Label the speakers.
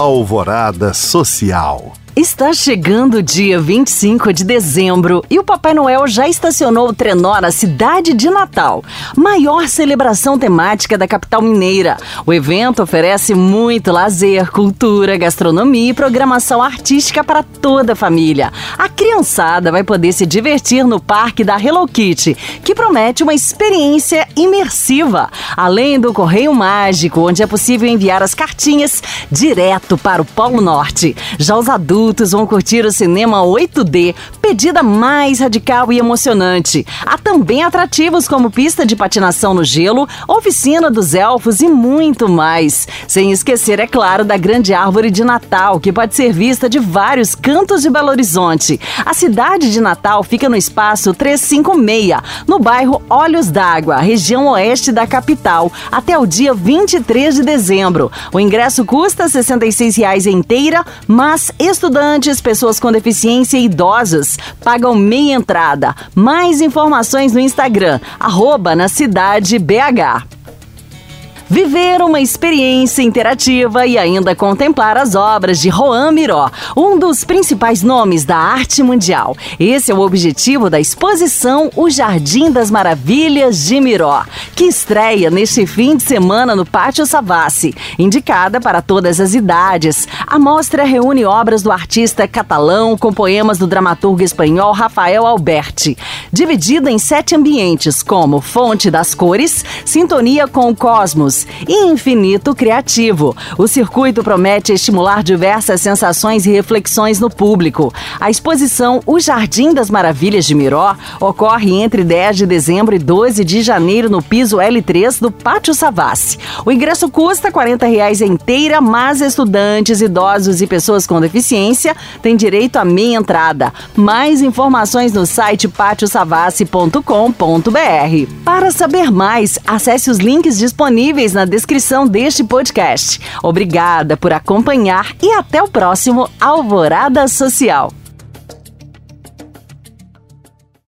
Speaker 1: Alvorada Social.
Speaker 2: Está chegando o dia 25 de dezembro e o Papai Noel já estacionou o trenó na cidade de Natal, maior celebração temática da capital mineira. O evento oferece muito lazer, cultura, gastronomia e programação artística para toda a família. A criançada vai poder se divertir no parque da Hello Kitty, que promete uma experiência imersiva, além do Correio Mágico, onde é possível enviar as cartinhas direto para o Polo Norte. Já os adultos adultos vão curtir o cinema 8D, pedida mais radical e emocionante. Há também atrativos como pista de patinação no gelo, oficina dos elfos e muito mais. Sem esquecer, é claro, da grande árvore de Natal, que pode ser vista de vários cantos de Belo Horizonte. A cidade de Natal fica no espaço 356, no bairro Olhos d'Água, região oeste da capital, até o dia 23 de dezembro. O ingresso custa R$ 66,00 inteira, mas Estudantes, pessoas com deficiência e idosos pagam meia entrada. Mais informações no Instagram, arroba na cidade BH viver uma experiência interativa e ainda contemplar as obras de Juan Miró, um dos principais nomes da arte mundial. Esse é o objetivo da exposição O Jardim das Maravilhas de Miró, que estreia neste fim de semana no Pátio Savassi. Indicada para todas as idades, a mostra reúne obras do artista catalão com poemas do dramaturgo espanhol Rafael Alberti, dividida em sete ambientes, como Fonte das Cores, Sintonia com o Cosmos, e infinito criativo. O circuito promete estimular diversas sensações e reflexões no público. A exposição O Jardim das Maravilhas de Miró ocorre entre 10 de dezembro e 12 de janeiro no piso L3 do Pátio Savassi. O ingresso custa 40 reais inteira, mas estudantes, idosos e pessoas com deficiência têm direito a meia entrada. Mais informações no site pátiosavassi.com.br. Para saber mais, acesse os links na descrição deste podcast. Obrigada por acompanhar e até o próximo Alvorada Social.